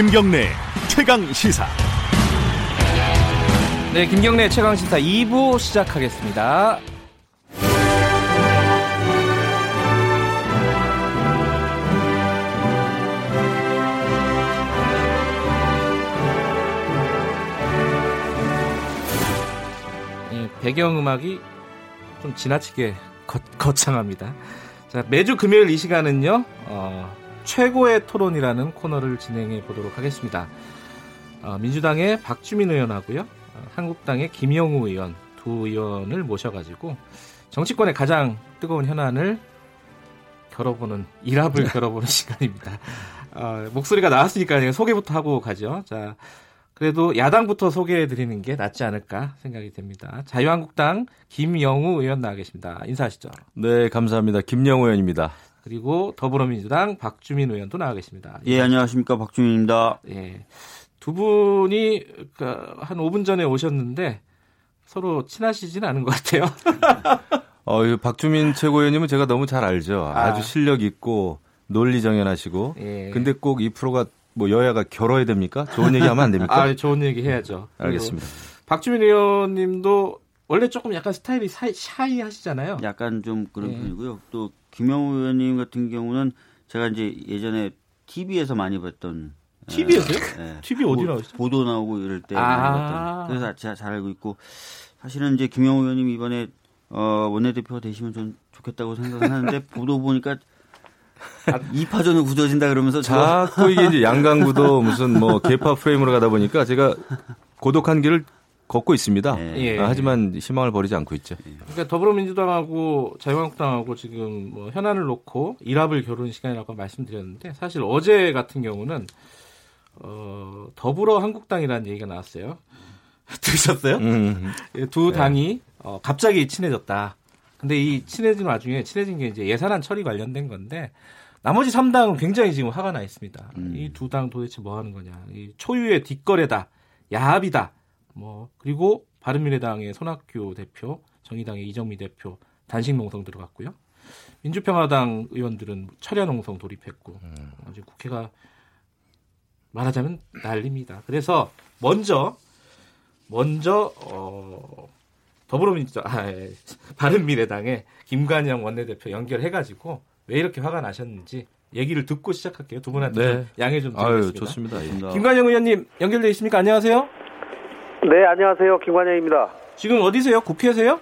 김경래 최강 시사. 네, 김경래 최강 시사 2부 시작하겠습니다. 배경음악이 좀 지나치게 거, 거창합니다. 자, 매주 금요일 이 시간은요, 어, 최고의 토론이라는 코너를 진행해 보도록 하겠습니다. 어, 민주당의 박주민 의원하고요, 어, 한국당의 김영우 의원 두 의원을 모셔가지고 정치권의 가장 뜨거운 현안을 겨뤄보는 일합을 겨뤄보는 시간입니다. 어, 목소리가 나왔으니까 소개부터 하고 가죠. 자, 그래도 야당부터 소개해 드리는 게 낫지 않을까 생각이 됩니다. 자유한국당 김영우 의원 나와 계십니다. 인사하시죠. 네, 감사합니다. 김영우 의원입니다. 그리고 더불어민주당 박주민 의원도 나와 계십니다. 예, 안녕하십니까. 박주민입니다. 예. 두 분이 그한 5분 전에 오셨는데 서로 친하시지는 않은 것 같아요. 어, 박주민 최고위원님은 제가 너무 잘 알죠. 아. 주 실력 있고 논리 정연하시고. 예. 근데 꼭 이 프로가 뭐 여야가 결어야 됩니까? 좋은 얘기 하면 안 됩니까? 아, 좋은 얘기 해야죠. 알겠습니다. 박주민 의원님도 원래 조금 약간 스타일이 샤이, 샤이 하시잖아요. 약간 좀 그런 네. 편이고요. 또 김영우 의원님 같은 경우는 제가 이제 예전에 TV에서 많이 봤던 TV에서요? 네. TV 어디 나오시죠? 보도 나오고 이럴 때 아~ 그래서 제가 잘 알고 있고 사실은 이제 김영우 의원님 이번에 어, 원내대표가 되시면 좀 좋겠다고 생각을 하는데 보도 보니까 아, 2파전으로 굳어진다 그러면서 자꾸 이게 이제 양강구도 무슨 뭐 개파 프레임으로 가다 보니까 제가 고독한 길을 걷고 있습니다. 예. 아, 하지만 희망을 버리지 않고 있죠. 그러니까 더불어민주당하고 자유한국당하고 지금 뭐 현안을 놓고 일합을 겨루는 시간이라고 말씀드렸는데 사실 어제 같은 경우는 어, 더불어 한국당이라는 얘기가 나왔어요. 들으셨어요? 음. 두 네. 당이 네. 어, 갑자기 친해졌다. 근데 이 친해진 와중에 친해진 게 이제 예산안 처리 관련된 건데 나머지 3당은 굉장히 지금 화가 나 있습니다. 음. 이두 당 도대체 뭐 하는 거냐. 이 초유의 뒷거래다. 야합이다. 뭐 그리고 바른미래당의 손학규 대표, 정의당의 이정미 대표 단식 농성 들어갔고요. 민주평화당 의원들은 철야 농성 돌입했고 음. 아주 국회가 말하자면 난립니다. 그래서 먼저 먼저 어 더불어민주당, 아, 예. 바른미래당의 김관영 원내대표 연결해가지고 왜 이렇게 화가 나셨는지 얘기를 듣고 시작할게요. 두 분한테 네. 양해 좀 드리겠습니다. 아유, 좋습니다. 예. 김관영 의원님 연결돼 있습니까? 안녕하세요. 네, 안녕하세요. 김관영입니다. 지금 어디세요? 국회세요?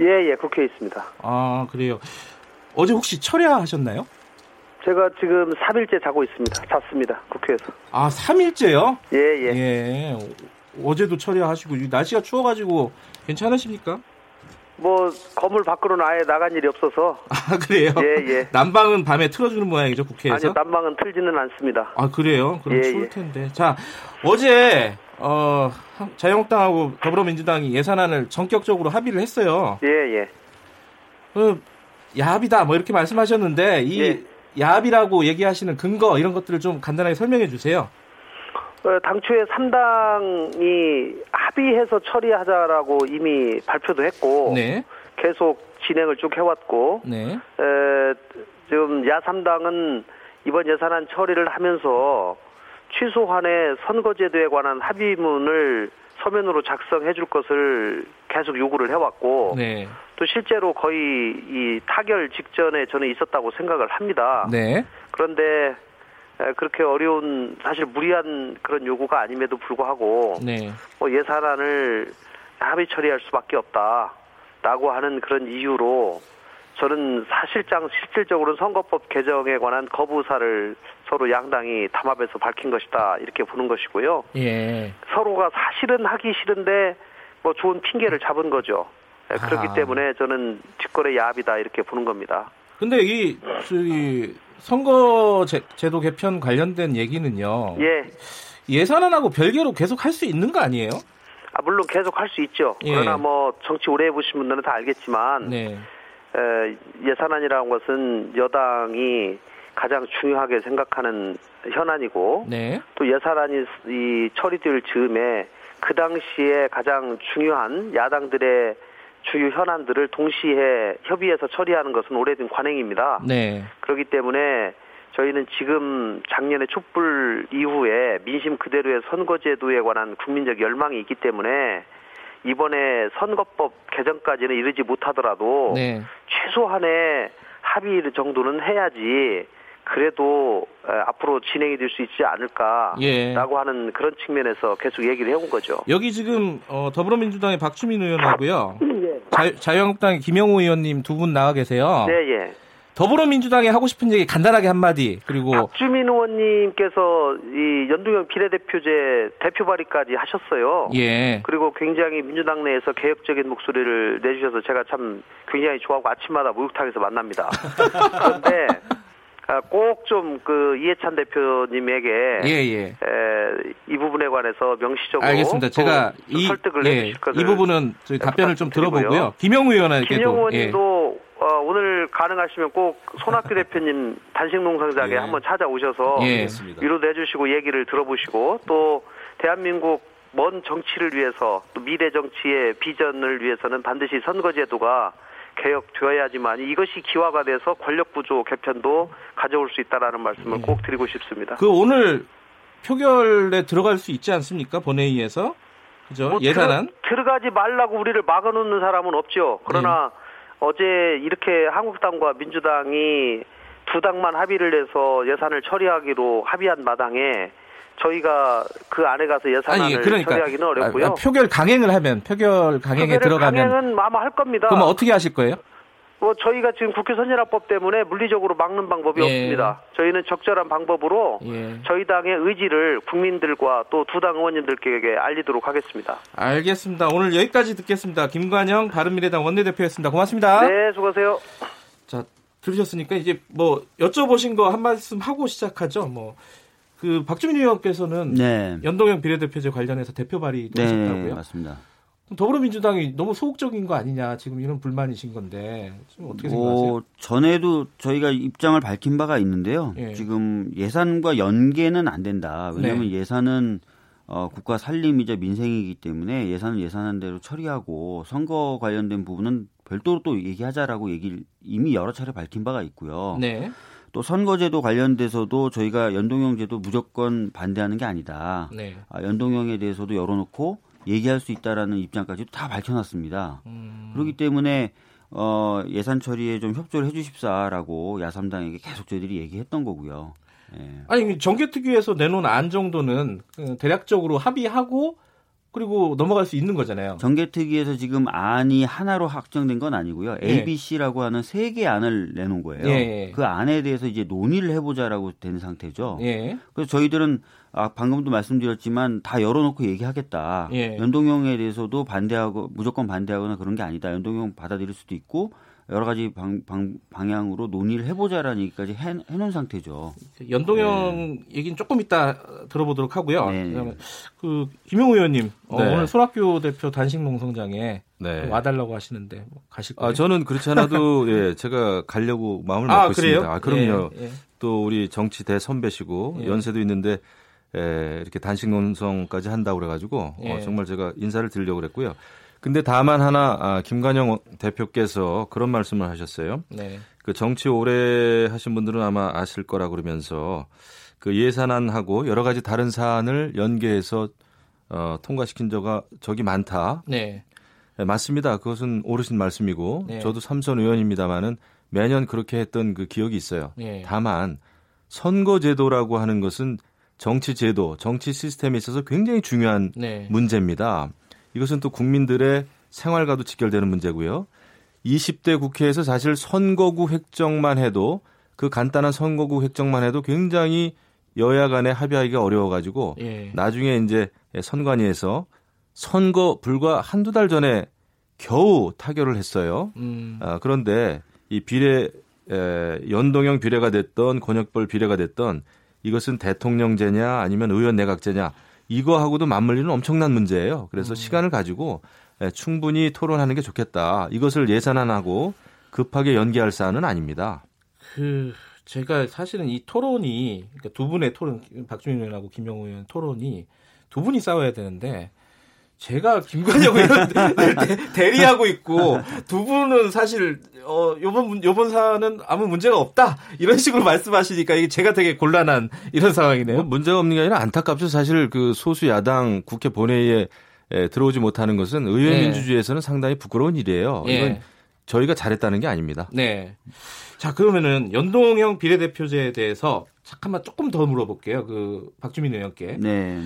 예, 예, 국회에 있습니다. 아, 그래요. 어제 혹시 철야하셨나요? 제가 지금 3일째 자고 있습니다. 잤습니다. 국회에서. 아, 3일째요? 예, 예. 예. 어제도 처리하시고 날씨가 추워 가지고 괜찮으십니까? 뭐 건물 밖으로는 아예 나간 일이 없어서. 아 그래요? 예 예. 난방은 밤에 틀어주는 모양이죠 국회에서? 아니요 난방은 틀지는 않습니다. 아 그래요? 그럼 예, 추울 예. 텐데. 자 어제 어 자유한국당하고 더불어민주당이 예산안을 전격적으로 합의를 했어요. 예 예. 그 야합이다 뭐 이렇게 말씀하셨는데 이 예. 야합이라고 얘기하시는 근거 이런 것들을 좀 간단하게 설명해 주세요. 어, 당초에 3당이 합의해서 처리하자라고 이미 발표도 했고 네. 계속 진행을 쭉 해왔고 네. 에, 지금 야3당은 이번 예산안 처리를 하면서 취소한의 선거제도에 관한 합의문을 서면으로 작성해 줄 것을 계속 요구를 해왔고 네. 또 실제로 거의 이 타결 직전에 저는 있었다고 생각을 합니다. 네. 그런데 그렇게 어려운 사실 무리한 그런 요구가 아님에도 불구하고 네. 뭐 예산안을 합의 처리할 수밖에 없다라고 하는 그런 이유로 저는 사실상 실질적으로 선거법 개정에 관한 거부사를 서로 양당이 담합해서 밝힌 것이다 이렇게 보는 것이고요. 예. 서로가 사실은 하기 싫은데 뭐 좋은 핑계를 잡은 거죠. 그렇기 아. 때문에 저는 직거래 야합이다 이렇게 보는 겁니다. 근데 이 저기 선거 제, 도 개편 관련된 얘기는요. 예. 예산안하고 별개로 계속 할 수 있는 거 아니에요? 아 물론 계속 할 수 있죠. 예. 그러나 뭐 정치 오래 해보신 분들은 다 알겠지만 네. 에, 예산안이라는 것은 여당이 가장 중요하게 생각하는 현안이고 네. 또 예산안이 이 처리될 즈음에 그 당시에 가장 중요한 야당들의 주요 현안들을 동시에 협의해서 처리하는 것은 오래된 관행입니다. 네. 그렇기 때문에 저희는 지금 작년에 촛불 이후에 민심 그대로의 선거제도에 관한 국민적 열망이 있기 때문에 이번에 선거법 개정까지는 이르지 못하더라도 네. 최소한의 합의 정도는 해야지 그래도 앞으로 진행이 될 수 있지 않을까라고 예. 하는 그런 측면에서 계속 얘기를 해온 거죠. 여기 지금 어, 더불어민주당의 박주민 의원하고요, 예. 자, 자유한국당의 김영우 의원님 두 분 나와 계세요. 네, 예. 더불어민주당에 하고 싶은 얘기 간단하게 한마디 그리고 박주민 의원님께서 이 연동형 비례대표제 대표 발의까지 하셨어요. 예. 그리고 굉장히 민주당 내에서 개혁적인 목소리를 내주셔서 제가 참 굉장히 좋아하고 아침마다 목욕탕에서 만납니다. 그런데 아, 꼭좀 그 이해찬 대표님에게 예, 예. 에, 이 부분에 관해서 명시적으로 알겠습니다. 제가 이 설득을 예, 해주실 것을 이 부분은 저희 답변을 좀 들어보고요. 김영우 의원에게도 김영우 의원님도 예. 어, 오늘 가능하시면 꼭 손학규 대표님 단식농상장에 예. 한번 찾아오셔서 예. 위로 내주시고 얘기를 들어보시고 또 대한민국 먼 정치를 위해서 또 미래 정치의 비전을 위해서는 반드시 선거제도가 개혁되어야지만 이것이 기화가 돼서 권력 구조 개편도 가져올 수 있다라는 말씀을 네. 꼭 드리고 싶습니다. 그 오늘 표결에 들어갈 수 있지 않습니까? 본회의에서 그죠? 뭐 예산안 들어, 가지 말라고 우리를 막아놓는 사람은 없죠. 그러나 네. 어제 이렇게 한국당과 민주당이 두 당만 합의를 해서 예산을 처리하기로 합의한 마당에 저희가 그 안에 가서 예산안을 아니, 그러니까, 처리하기는 어렵고요. 아, 표결 강행을 하면 표결 강행에 들어가면 강행은 아마 할 겁니다. 그럼 어떻게 하실 거예요? 뭐 저희가 지금 국회 선진화법 때문에 물리적으로 막는 방법이 예. 없습니다. 저희는 적절한 방법으로 예. 저희 당의 의지를 국민들과 또 두 당 의원님들께 알리도록 하겠습니다. 알겠습니다. 오늘 여기까지 듣겠습니다. 김관영 바른미래당 원내대표였습니다. 고맙습니다. 네, 수고하세요. 자, 들으셨으니까 이제 뭐 여쭤보신 거 한 말씀 하고 시작하죠. 뭐 그 박주민 의원께서는 네. 연동형 비례대표제 관련해서 대표 발의도 네, 하셨다고요? 맞습니다. 더불어민주당이 너무 소극적인 거 아니냐 지금 이런 불만이신 건데 어떻게 생각하세요? 어, 전에도 저희가 입장을 밝힌 바가 있는데요. 예. 지금 예산과 연계는 안 된다. 왜냐하면 네. 예산은 어, 국가 살림이자 민생이기 때문에 예산은 예산한 대로 처리하고 선거 관련된 부분은 별도로 또 얘기하자라고 얘기를 이미 여러 차례 밝힌 바가 있고요. 네. 또 선거제도 관련돼서도 저희가 연동형 제도 무조건 반대하는 게 아니다. 네. 아, 연동형에 대해서도 열어놓고 얘기할 수 있다라는 입장까지도 다 밝혀놨습니다. 음. 그렇기 때문에 어, 예산 처리에 좀 협조를 해주십사라고 야삼당에게 계속 저희들이 얘기했던 거고요. 예. 아니 정개특위에서 내놓은 안 정도는 그 대략적으로 합의하고 그리고 넘어갈 수 있는 거잖아요. 정개특위에서 지금 안이 하나로 확정된 건 아니고요. 예. A, B, C라고 하는 세 개 안을 내놓은 거예요. 예. 그 안에 대해서 이제 논의를 해보자라고 된 상태죠. 예. 그래서 저희들은 아, 방금도 말씀드렸지만 다 열어놓고 얘기하겠다. 예. 연동형에 대해서도 반대하고 무조건 반대하거나 그런 게 아니다. 연동형 받아들일 수도 있고 여러 가지 방, 방, 방향으로 논의를 해보자라는 얘기까지 해, 해놓은 상태죠. 연동형 네. 얘기는 조금 이따 들어보도록 하고요. 네. 그 김용 의원님 어, 네. 오늘 손학규 대표 단식 농성장에 네. 와달라고 하시는데 뭐 가실 거예요? 아 저는 그렇지 않아도 예 제가 가려고 마음을 아, 먹고 그래요? 있습니다. 아 그럼요. 예, 예. 또 우리 정치 대 선배시고 예. 연세도 있는데 에, 이렇게 단식 농성까지 한다고 그래가지고 어, 예. 정말 제가 인사를 드리려고 그랬고요. 근데 다만 하나 아, 김관영 대표께서 그런 말씀을 하셨어요. 네. 그 정치 오래 하신 분들은 아마 아실 거라 그러면서 그 예산안하고 여러 가지 다른 사안을 연계해서 어, 통과시킨 적가 적이 많다. 네. 네. 맞습니다. 그것은 오르신 말씀이고 네. 저도 삼선 의원입니다마는 매년 그렇게 했던 그 기억이 있어요. 네. 다만 선거제도라고 하는 것은 정치 제도, 정치 시스템에 있어서 굉장히 중요한 네. 문제입니다. 이것은 또 국민들의 생활과도 직결되는 문제고요. 20대 국회에서 사실 선거구 획정만 해도 그 간단한 선거구 획정만 해도 굉장히 여야 간에 합의하기가 어려워가지고 예. 나중에 이제 선관위에서 선거 불과 한두 달 전에 겨우 타결을 했어요. 음. 아, 그런데 이 비례 에, 연동형 비례가 됐던 권역별 비례가 됐던 이것은 대통령제냐 아니면 의원 내각제냐 이거하고도 맞물리는 엄청난 문제예요. 그래서 음. 시간을 가지고 예, 충분히 토론하는 게 좋겠다. 이것을 예산안하고 급하게 연기할 사안은 아닙니다. 그 제가 사실은 이 토론이 그러니까 두 분의 토론 박주민 의원하고 김영우 의원 토론이 두 분이 싸워야 되는데 제가 김건영 의원 대리하고 있고 두 분은 사실 어 요번 요번 사안은 아무 문제가 없다 이런 식으로 말씀하시니까 이게 제가 되게 곤란한 이런 상황이네요. 뭐 문제가 없는 게 아니라 안타깝죠. 사실 그 소수 야당 국회 본회의에 들어오지 못하는 것은 의회 네. 민주주의에서는 상당히 부끄러운 일이에요. 네. 이건 저희가 잘했다는 게 아닙니다. 네. 자 그러면은 연동형 비례대표제에 대해서 잠깐만 조금 더 물어볼게요. 그 박주민 의원께. 네.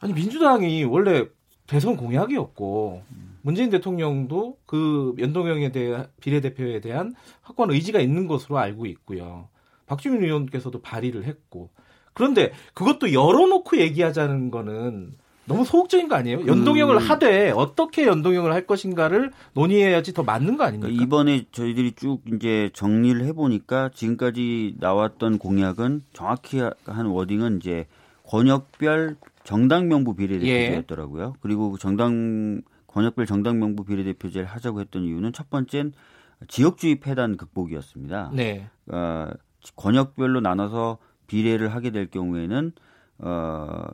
아니 민주당이 원래 대선 공약이었고 문재인 대통령도 그 연동형에 대한 비례대표에 대한 확고한 의지가 있는 것으로 알고 있고요. 박주민 의원께서도 발의를 했고 그런데 그것도 열어놓고 얘기하자는 거는 너무 소극적인 거 아니에요? 연동형을 음. 하되 어떻게 연동형을 할 것인가를 논의해야지 더 맞는 거 아닙니까? 이번에 저희들이 쭉 이제 정리를 해보니까 지금까지 나왔던 공약은 정확히 한 워딩은 이제 권역별 정당 명부 비례대표제였더라고요. 예. 그리고 그 정당 권역별 정당 명부 비례대표제를 하자고 했던 이유는 첫 번째는 지역주의 폐단 극복이었습니다. 네. 어, 권역별로 나눠서 비례를 하게 될 경우에는 어,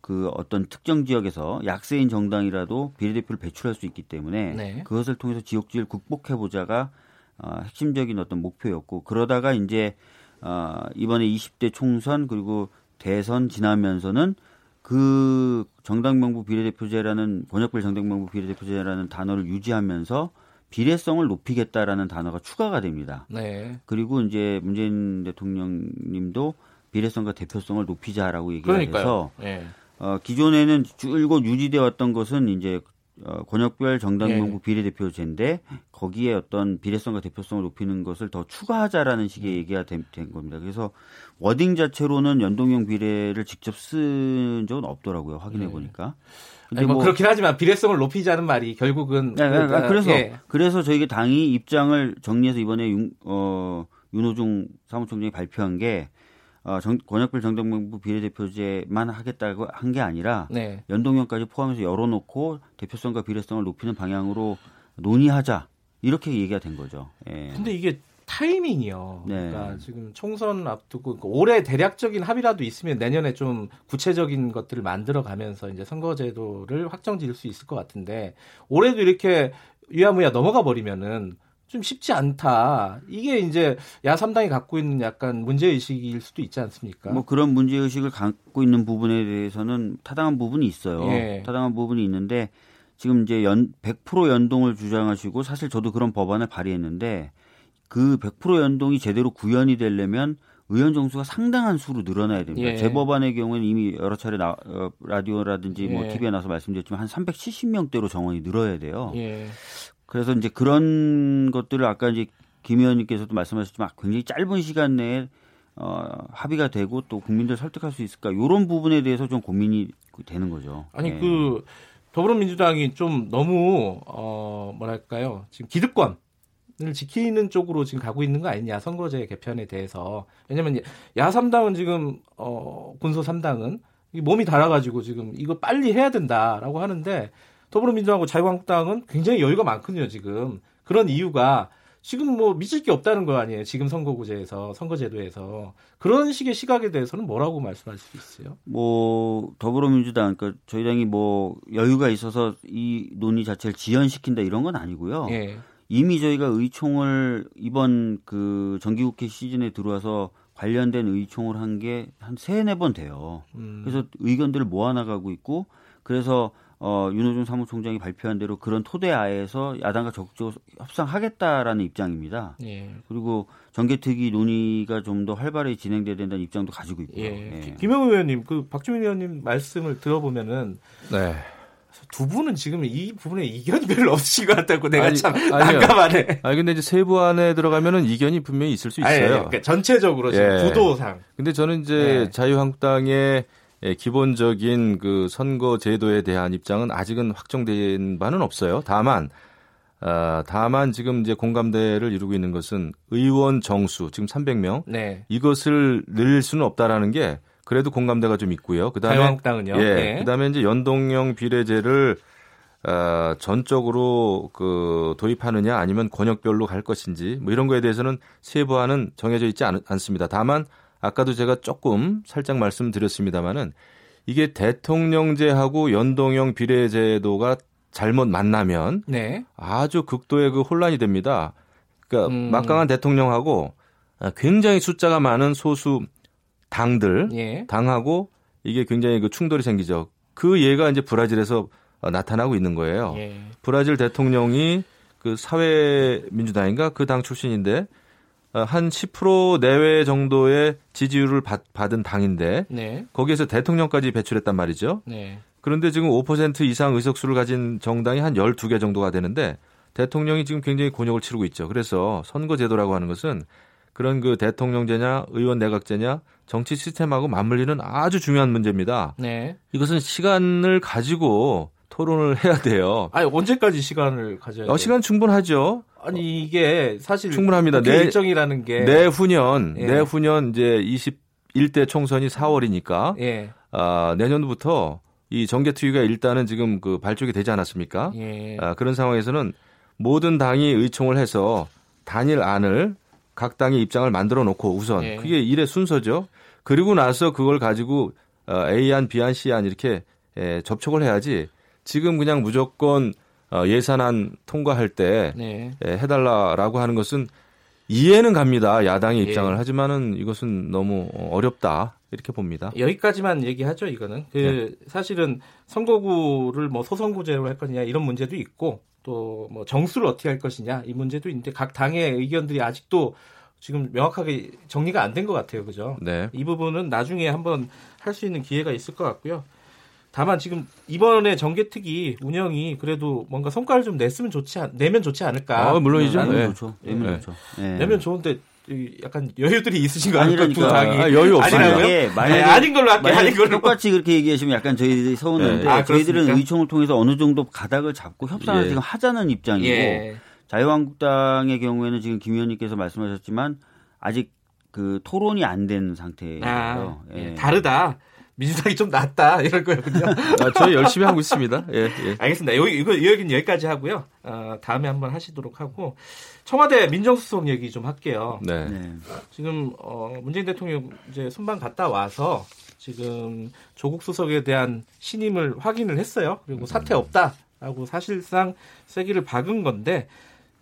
그 어떤 특정 지역에서 약세인 정당이라도 비례대표를 배출할 수 있기 때문에 네. 그것을 통해서 지역주의를 극복해 보자가 어, 핵심적인 어떤 목표였고 그러다가 이제 어, 이번에 20대 총선 그리고 대선 지나면서는 그 정당 명부 비례대표제라는 권역별 정당 명부 비례대표제라는 단어를 유지하면서 비례성을 높이겠다라는 단어가 추가가 됩니다. 네. 그리고 이제 문재인 대통령님도 비례성과 대표성을 높이자라고 얘기를 해서 네. 어, 기존에는 줄곧 유지되어 왔던 것은 이제 어, 권역별 정당명부 예. 비례대표제인데 거기에 어떤 비례성과 대표성을 높이는 것을 더 추가하자라는 식의 음. 얘기가 된, 된, 겁니다. 그래서 워딩 자체로는 연동형 비례를 직접 쓴 적은 없더라고요. 확인해 네. 보니까. 근데 뭐, 뭐, 그렇긴 하지만 비례성을 높이자는 말이 결국은 네, 그, 아, 그래서 예. 그래서 저희가 당이 입장을 정리해서 이번에 윤, 어, 윤호중 사무총장이 발표한 게 어, 정, 권역별 정당명부 비례대표제만 하겠다고 한 게 아니라 네. 연동형까지 포함해서 열어놓고 대표성과 비례성을 높이는 방향으로 논의하자 이렇게 얘기가 된 거죠. 예. 근데 이게 타이밍이요. 네. 그러니까 지금 총선 앞두고 그러니까 올해 대략적인 합의라도 있으면 내년에 좀 구체적인 것들을 만들어 가면서 이제 선거제도를 확정 지을 수 있을 것 같은데 올해도 이렇게 위야무야 넘어가 버리면은 좀 쉽지 않다. 이게 이제 야삼당이 갖고 있는 약간 문제 의식일 수도 있지 않습니까? 뭐 그런 문제 의식을 갖고 있는 부분에 대해서는 타당한 부분이 있어요. 예. 타당한 부분이 있는데 지금 이제 연 100% 연동을 주장하시고 사실 저도 그런 법안을 발의했는데 그 100% 연동이 제대로 구현이 되려면 의원 정수가 상당한 수로 늘어나야 됩니다. 예. 제 법안의 경우에는 이미 여러 차례 나, 어, 라디오라든지 뭐 예. TV에 나서 말씀드렸지만 한 370명대로 정원이 늘어야 돼요. 예. 그래서 이제 그런 것들을 아까 이제 김 의원님께서도 말씀하셨지만 굉장히 짧은 시간 내에 어, 합의가 되고 또 국민들 설득할 수 있을까 이런 부분에 대해서 좀 고민이 되는 거죠. 아니 네. 그 더불어민주당이 좀 너무 어 뭐랄까요 지금 기득권 을 지키는 쪽으로 지금 가고 있는 거 아니냐 선거제 개편에 대해서 왜냐면 야삼당은 지금 어 군소 삼당은 몸이 달아가지고 지금 이거 빨리 해야 된다라고 하는데 더불어민주당하고 자유한국당은 굉장히 여유가 많거든요, 지금. 그런 이유가 지금 뭐 미칠 게 없다는 거 아니에요. 지금 선거구제에서 선거제도에서 그런 식의 시각에 대해서는 뭐라고 말씀하실 수 있어요? 뭐 더불어민주당 그러니까 저희 당이 뭐 여유가 있어서 이 논의 자체를 지연시킨다 이런 건 아니고요. 예. 이미 저희가 의총을 이번 그 정기국회 시즌에 들어와서 관련된 의총을 한 게 한 세네 번 돼요. 음. 그래서 의견들을 모아 나가고 있고 그래서 어, 윤호중 사무총장이 발표한 대로 그런 토대 하에서 야당과 적극적으로 협상하겠다라는 입장입니다. 예. 그리고 정개특위 논의가 좀 더 활발히 진행돼야 된다는 입장도 가지고 있고요. 예. 예. 김영우 의원님, 그 박주민 의원님 말씀을 들어보면은 네. 두 분은 지금 이 부분에 이견이 별로 없으신 것 같다고 내가 아니, 참 난감하네. 아니 근데 이제 세부 안에 들어가면은 이견이 분명히 있을 수 있어요. 아니, 그러니까 전체적으로 지금 예. 구도상. 근데 저는 이제 예. 자유한국당의 예, 기본적인 그 선거 제도에 대한 입장은 아직은 확정된 바는 없어요. 다만 아, 다만 지금 이제 공감대를 이루고 있는 것은 의원 정수 지금 300명 네. 이것을 늘릴 수는 없다라는 게 그래도 공감대가 좀 있고요. 그다음에 자유한국당은요. 예. 네. 그다음에 이제 연동형 비례제를 아, 전적으로 그 도입하느냐 아니면 권역별로 갈 것인지 뭐 이런 거에 대해서는 세부화는 정해져 있지 않, 않습니다. 다만 아까도 제가 조금 살짝 말씀드렸습니다마는 이게 대통령제하고 연동형 비례제도가 잘못 만나면 네. 아주 극도의 그 혼란이 됩니다. 그러니까 음. 막강한 대통령하고 굉장히 숫자가 많은 소수 당들 예. 당하고 이게 굉장히 그 충돌이 생기죠. 그 예가 이제 브라질에서 나타나고 있는 거예요. 예. 브라질 대통령이 그 사회민주당인가 그 당 출신인데 한 10% 내외 정도의 지지율을 받, 은 당인데 네. 거기에서 대통령까지 배출했단 말이죠. 네. 그런데 지금 5% 이상 의석수를 가진 정당이 한 12개 정도가 되는데 대통령이 지금 굉장히 곤욕을 치르고 있죠. 그래서 선거제도라고 하는 것은 그런 그 대통령제냐 의원 내각제냐 정치 시스템하고 맞물리는 아주 중요한 문제입니다. 네. 이것은 시간을 가지고 토론을 해야 돼요. 아니 언제까지 시간을 가져야 돼요? 어, 시간 충분하죠. 아니 이게 사실 충분합니다. 내 일정이라는 게 내후년 예. 내후년 이제 21대 총선이 4월이니까 예. 아, 내년부터 이 정계특위가 일단은 지금 그 발족이 되지 않았습니까? 예. 아, 그런 상황에서는 모든 당이 의총을 해서 단일 안을 각 당의 입장을 만들어 놓고 우선 예. 그게 일의 순서죠. 그리고 나서 그걸 가지고 어, A안, B안, C안 이렇게 에, 접촉을 해야지 지금 그냥 무조건 어, 예산안 통과할 때 네. 에, 해달라라고 하는 것은 이해는 갑니다. 야당의 예. 입장을 예. 하지만은 이것은 너무 어렵다 이렇게 봅니다. 여기까지만 얘기하죠. 이거는 그 네. 사실은 선거구를 뭐 소선구제로 할 거냐 이런 문제도 있고 또 뭐 정수를 어떻게 할 것이냐 이 문제도 있는데 각 당의 의견들이 아직도 지금 명확하게 정리가 안 된 것 같아요. 그죠? 네. 이 부분은 나중에 한번 할 수 있는 기회가 있을 것 같고요. 다만 지금 이번에 정개특위 운영이 그래도 뭔가 성과를 좀 냈으면 좋지 않, 내면 좋지 않을까? 아, 물론이죠. 네. 좋죠. 내면 네. 좋죠. 네. 내면 좋은데 약간 여유들이 있으신 거 아니라니까 두 당이 아, 여유 없어요. 만약에 아닌 걸로 할게 아닌 걸로 똑같이 그렇게 얘기하시면 약간 저희들이 서운한데 네. 아, 저희들은 의총을 통해서 어느 정도 가닥을 잡고 협상을 예. 지금 하자는 입장이고 예. 자유한국당의 경우에는 지금 김 의원님께서 말씀하셨지만 아직 그 토론이 안 된 상태예요. 아, 예. 다르다. 민주당이 좀 낫다 이럴 거였군요. 아, 저희 열심히 하고 있습니다. 예, 예. 알겠습니다. 여기 이거 이 얘기는 여기까지 하고요. 어, 다음에 한번 하시도록 하고 청와대 민정수석 얘기 좀 할게요. 네. 네. 지금 어, 문재인 대통령 이제 순방 갔다 와서 지금 조국 수석에 대한 신임을 확인을 했어요. 그리고 사퇴 음. 없다라고 사실상 세기를 박은 건데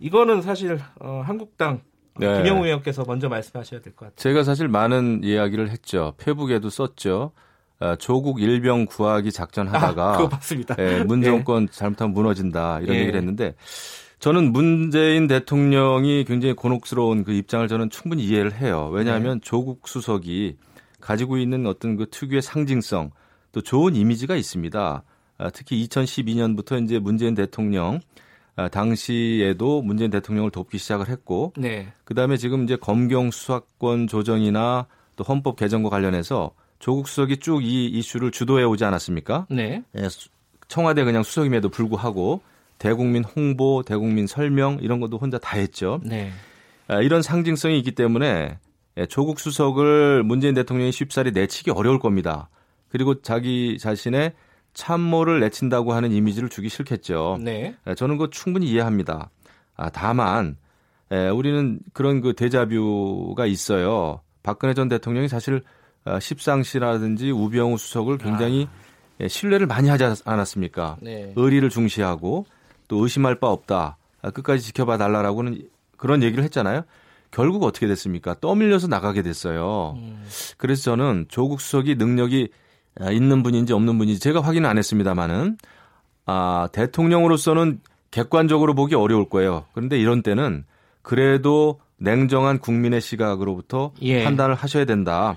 이거는 사실 어, 한국당 네. 김영우 의원께서 먼저 말씀하셔야 될 것 같아요. 제가 사실 많은 이야기를 했죠. 페북에도 썼죠. 어, 조국 일병 구하기 작전 하다가 아, 그거 맞습니다. 예, 문 정권 예. 잘못하면 무너진다 이런 예. 얘기를 했는데 저는 문재인 대통령이 굉장히 곤혹스러운 그 입장을 저는 충분히 이해를 해요. 왜냐하면 네. 조국 수석이 가지고 있는 어떤 그 특유의 상징성 또 좋은 이미지가 있습니다. 아, 특히 2012년부터 이제 문재인 대통령 아, 당시에도 문재인 대통령을 돕기 시작을 했고 네. 그다음에 지금 이제 검경 수사권 조정이나 또 헌법 개정과 관련해서 조국 수석이 쭉 이 이슈를 주도해 오지 않았습니까? 네. 예, 청와대 그냥 수석임에도 불구하고 대국민 홍보, 대국민 설명 이런 것도 혼자 다 했죠. 네. 아, 이런 상징성이 있기 때문에 예, 조국 수석을 문재인 대통령이 쉽사리 내치기 어려울 겁니다. 그리고 자기 자신의 참모를 내친다고 하는 이미지를 주기 싫겠죠. 네. 예, 저는 그거 충분히 이해합니다. 아, 다만 에, 우리는 그런 그 데자뷰가 있어요. 박근혜 전 대통령이 사실 어, 십상시라든지 우병우 수석을 굉장히 아. 예, 신뢰를 많이 하지 않았습니까? 네. 의리를 중시하고 또 의심할 바 없다. 아, 끝까지 지켜봐 달라라고는 그런 얘기를 했잖아요. 결국 어떻게 됐습니까? 떠밀려서 나가게 됐어요. 음. 그래서 저는 조국 수석이 능력이 아, 있는 분인지 없는 분인지 제가 확인은 안 했습니다만은 아, 대통령으로서는 객관적으로 보기 어려울 거예요. 그런데 이런 때는 그래도 냉정한 국민의 시각으로부터 예. 판단을 하셔야 된다.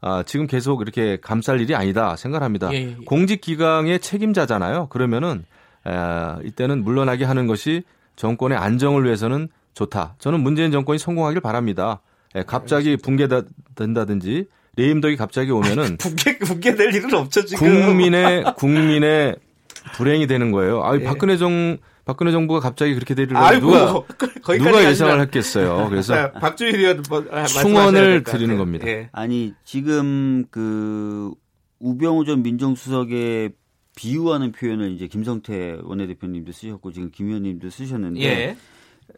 아, 지금 계속 이렇게 감쌀 일이 아니다 생각합니다. 예, 예. 공직 기강의 책임자잖아요. 그러면은 에, 이때는 물러나게 하는 것이 정권의 안정을 위해서는 좋다. 저는 문재인 정권이 성공하길 바랍니다. 에, 갑자기 붕괴된다든지 레임덕이 갑자기 오면은 붕괴 붕괴될 일은 없죠 지금. 국민의 국민의 불행이 되는 거예요. 아, 예. 박근혜 정 박근혜 정부가 갑자기 그렇게 되리를 누가 누가 예상을 했겠어요. 그래서 네, 박주일 의원 뭐, 아, 충원을 드리는 겁니다. 예. 아니 지금 그 우병우 전 민정수석의 비유하는 표현을 이제 김성태 원내대표님도 쓰셨고 지금 김 의원님도 쓰셨는데 예.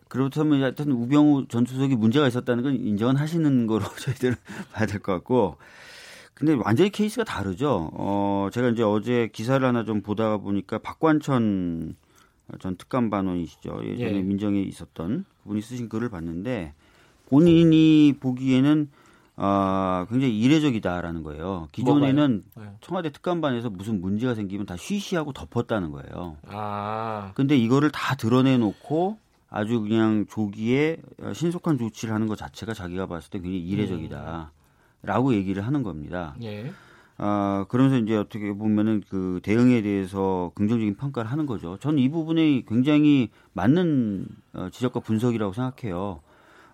그렇다면 하여튼 우병우 전 수석이 문제가 있었다는 건 인정은 하시는 거로 저희들은 봐야 될 것 같고 근데 완전히 케이스가 다르죠. 어, 제가 이제 어제 기사를 하나 좀 보다가 보니까 박관천 전 특감반원이시죠. 예전에 예. 민정에 있었던 그분이 쓰신 글을 봤는데 본인이 보기에는 아, 굉장히 이례적이다라는 거예요. 기존에는 네. 청와대 특감반에서 무슨 문제가 생기면 다 쉬쉬하고 덮었다는 거예요. 아. 근데 이거를 다 드러내놓고 아주 그냥 조기에 신속한 조치를 하는 것 자체가 자기가 봤을 때 굉장히 이례적이다. 라고 얘기를 하는 겁니다. 예. 아, 그러면서 이제 어떻게 보면은 그 대응에 대해서 긍정적인 평가를 하는 거죠. 저는 이 부분이 굉장히 맞는 어, 지적과 분석이라고 생각해요.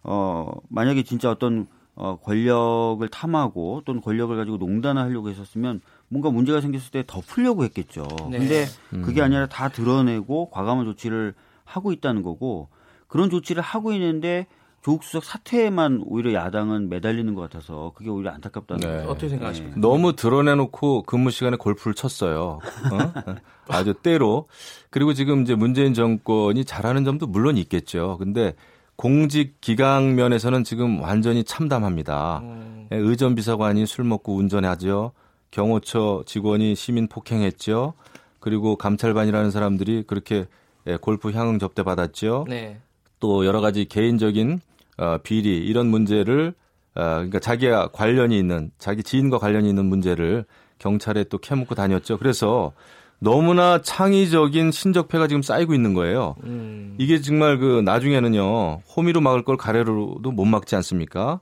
어, 만약에 진짜 어떤 어, 권력을 탐하고 또는 권력을 가지고 농단을 하려고 했었으면 뭔가 문제가 생겼을 때더 풀려고 했겠죠. 네. 근데 그게 음. 아니라 다 드러내고 과감한 조치를 하고 있다는 거고 그런 조치를 하고 있는데 조국 수석 사퇴에만 오히려 야당은 매달리는 것 같아서 그게 오히려 안타깝다는 네. 거예요. 어떻게 생각하십니까? 네. 너무 드러내놓고 근무 시간에 골프를 쳤어요. 어? 아주 때로. 그리고 지금 이제 문재인 정권이 잘하는 점도 물론 있겠죠. 근데 공직 기강 면에서는 지금 완전히 참담합니다. 음. 예, 의전 비서관이 술 먹고 운전하죠. 경호처 직원이 시민 폭행했죠. 그리고 감찰반이라는 사람들이 그렇게 예, 골프 향응 접대 받았죠. 네. 또 여러 가지 개인적인 어, 비리 이런 문제를 어, 그러니까 자기가 관련이 있는 자기 지인과 관련이 있는 문제를 경찰에 또 캐묻고 다녔죠. 그래서 너무나 창의적인 신적폐가 지금 쌓이고 있는 거예요. 음. 이게 정말 그 나중에는요 호미로 막을 걸 가래로도 못 막지 않습니까?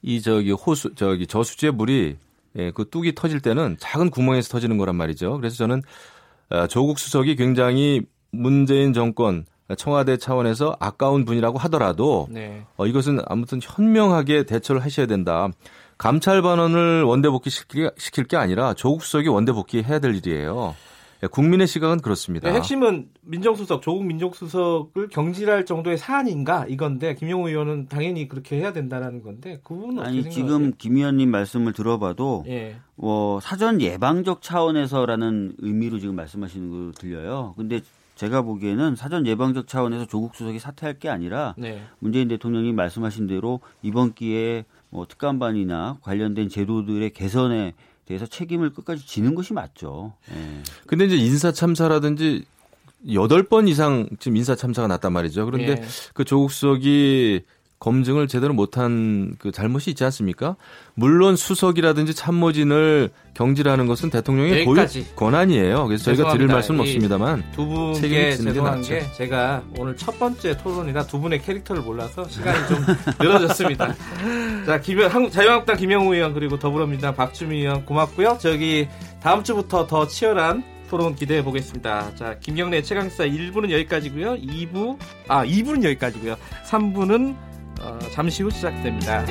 이 저기 호수 저기 저수지의 물이 예, 그 뚝이 터질 때는 작은 구멍에서 터지는 거란 말이죠. 그래서 저는 어, 조국 수석이 굉장히 문재인 정권 청와대 차원에서 아까운 분이라고 하더라도 네. 어, 이것은 아무튼 현명하게 대처를 하셔야 된다. 감찰 반원을 원대 복귀 시킬 게 아니라 조국 수석이 원대 복귀해야 될 일이에요. 예, 국민의 시각은 그렇습니다. 네, 핵심은 민정수석, 조국 민정수석을 경질할 정도의 사안인가 이건데 김용우 의원은 당연히 그렇게 해야 된다라는 건데 그분은 아니 지금 김 의원님 말씀을 들어봐도 예. 뭐 사전 예방적 차원에서라는 의미로 지금 말씀하시는 거 들려요. 근데 제가 보기에는 사전 예방적 차원에서 조국 수석이 사퇴할 게 아니라 네. 문재인 대통령이 말씀하신 대로 이번 기회에 뭐 특감반이나 관련된 제도들의 개선에 대해서 책임을 끝까지 지는 것이 맞죠. 예. 근데 이제 인사 참사라든지 여덟 번 이상 지금 인사 참사가 났단 말이죠. 그런데 예. 그 조국 수석이 검증을 제대로 못한 그 잘못이 있지 않습니까? 물론 수석이라든지 참모진을 경질하는 것은 대통령의 고유 권한이에요. 그래서 저희가 드릴 말씀은 없습니다만 두 분께 죄송한 게, 게 제가 오늘 첫 번째 토론이라 두 분의 캐릭터를 몰라서 시간이 좀 늘어졌습니다. 자, 김영, 한국 자유한국당 김영우 의원 그리고 더불어민주당 박주민 의원 고맙고요. 저기 다음 주부터 더 치열한 토론 기대해 보겠습니다. 자, 김경래 최강사 1부는 여기까지고요. 2부 아 2부는 여기까지고요. 3부는 어, 잠시 후 시작됩니다.